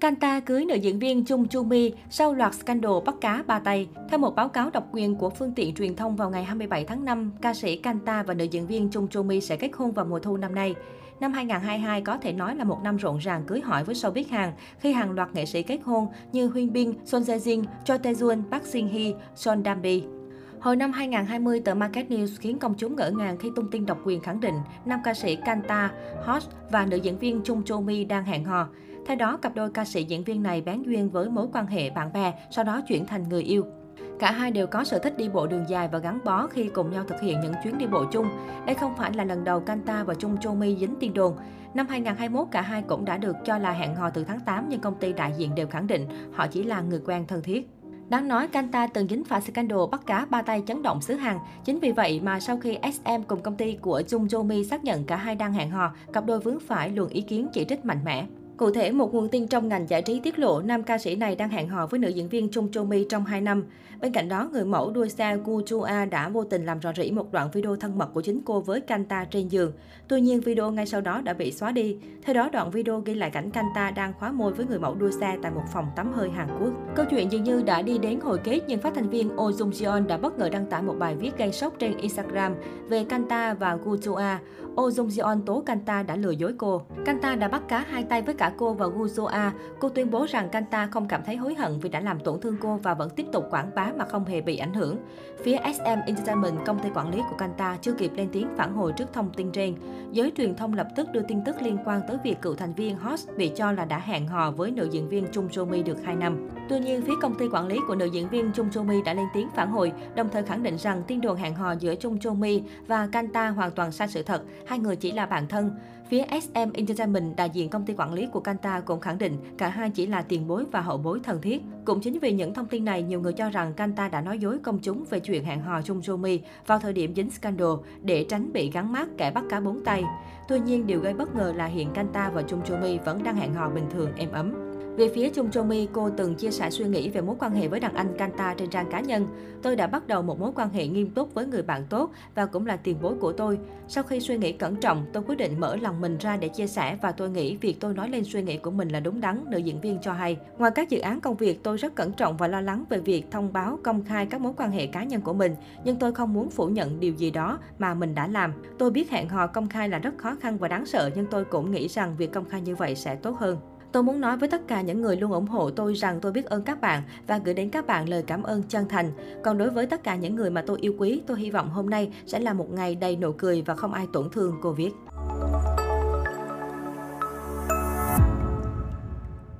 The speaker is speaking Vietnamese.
Kanta cưới nữ diễn viên Chung Chu Mi sau loạt scandal bắt cá ba tay. Theo một báo cáo độc quyền của phương tiện truyền thông vào ngày 27 tháng 5, ca sĩ Kanta và nữ diễn viên Chung Chu Mi sẽ kết hôn vào mùa thu năm nay. Năm 2022 có thể nói là một năm rộn ràng cưới hỏi với showbiz Hàn khi hàng loạt nghệ sĩ kết hôn như Huyên Bin, Son Jae Jin, Choi Tae Jun, Park Shin Hye, Son Dambi. Hồi năm 2020, tờ Market News khiến công chúng ngỡ ngàng khi tung tin độc quyền khẳng định nam ca sĩ Kanta, Hot và nữ diễn viên Chung Cho Mi đang hẹn hò. Theo đó, cặp đôi ca sĩ diễn viên này bán duyên với mối quan hệ bạn bè, sau đó chuyển thành người yêu. Cả hai đều có sở thích đi bộ đường dài và gắn bó khi cùng nhau thực hiện những chuyến đi bộ chung. Đây không phải là lần đầu Kanta và Chung Cho Mi dính tin đồn. Năm 2021, cả hai cũng đã được cho là hẹn hò từ tháng 8 nhưng công ty đại diện đều khẳng định họ chỉ là người quen thân thiết. Đáng nói, Kanta từng dính phải scandal bắt cá ba tay chấn động xứ Hàn. Chính vì vậy mà sau khi SM cùng công ty của Jung Jo-mi xác nhận cả hai đang hẹn hò, cặp đôi vướng phải luồng ý kiến chỉ trích mạnh mẽ. Cụ thể, một nguồn tin trong ngành giải trí tiết lộ nam ca sĩ này đang hẹn hò với nữ diễn viên Chung Cho Mi trong 2 năm. Bên cạnh đó, người mẫu đua xe Gu Chua đã vô tình làm rò rỉ một đoạn video thân mật của chính cô với Kanta trên giường. Tuy nhiên, video ngay sau đó đã bị xóa đi. Theo đó, đoạn video ghi lại cảnh Kanta đang khóa môi với người mẫu đua xe tại một phòng tắm hơi Hàn Quốc. Câu chuyện dường như đã đi đến hồi kết nhưng phát thanh viên Oh Jung Jeon đã bất ngờ đăng tải một bài viết gây sốc trên Instagram về Kanta và Gu Chua. Oh Jung Jeon tố Kanta đã lừa dối cô. Kanta đã bắt cá hai tay với cả cô và Guzoa, Cô tuyên bố rằng Kanta không cảm thấy hối hận vì đã làm tổn thương cô và vẫn tiếp tục quảng bá mà không hề bị ảnh hưởng. Phía SM Entertainment, công ty quản lý của Kanta, chưa kịp lên tiếng phản hồi trước thông tin trên. Giới truyền thông lập tức đưa tin tức liên quan tới việc cựu thành viên Host bị cho là đã hẹn hò với nữ diễn viên Chung Jo Mi được 2 năm. Tuy nhiên, phía công ty quản lý của nữ diễn viên Chung Jo Mi đã lên tiếng phản hồi, đồng thời khẳng định rằng tin đồn hẹn hò giữa Chung Jo Mi và Kanta hoàn toàn sai sự thật, hai người chỉ là bạn thân. Phía SM Entertainment, đại diện công ty quản lý của Kanta cũng khẳng định cả hai chỉ là tiền bối và hậu bối thân thiết. Cũng chính vì những thông tin này, nhiều người cho rằng Kanta đã nói dối công chúng về chuyện hẹn hò Jung Jomi vào thời điểm dính scandal để tránh bị gắn mát kẻ bắt cá bốn tay. Tuy nhiên, điều gây bất ngờ là hiện Kanta và Jung Jomi vẫn đang hẹn hò bình thường êm ấm. Về phía Chung Jo Mi, cô từng chia sẻ suy nghĩ về mối quan hệ với đàn anh Kanta trên trang cá nhân. Tôi đã bắt đầu một mối quan hệ nghiêm túc với người bạn tốt và cũng là tiền bối của tôi. Sau khi suy nghĩ cẩn trọng, tôi quyết định mở lòng mình ra để chia sẻ và tôi nghĩ việc tôi nói lên suy nghĩ của mình là đúng đắn, nữ diễn viên cho hay. Ngoài các dự án công việc, tôi rất cẩn trọng và lo lắng về việc thông báo công khai các mối quan hệ cá nhân của mình, nhưng tôi không muốn phủ nhận điều gì đó mà mình đã làm. Tôi biết hẹn hò công khai là rất khó khăn và đáng sợ, nhưng tôi cũng nghĩ rằng việc công khai như vậy sẽ tốt hơn. Tôi muốn nói với tất cả những người luôn ủng hộ tôi rằng tôi biết ơn các bạn và gửi đến các bạn lời cảm ơn chân thành. Còn đối với tất cả những người mà tôi yêu quý, tôi hy vọng hôm nay sẽ là một ngày đầy nụ cười và không ai tổn thương, cô viết.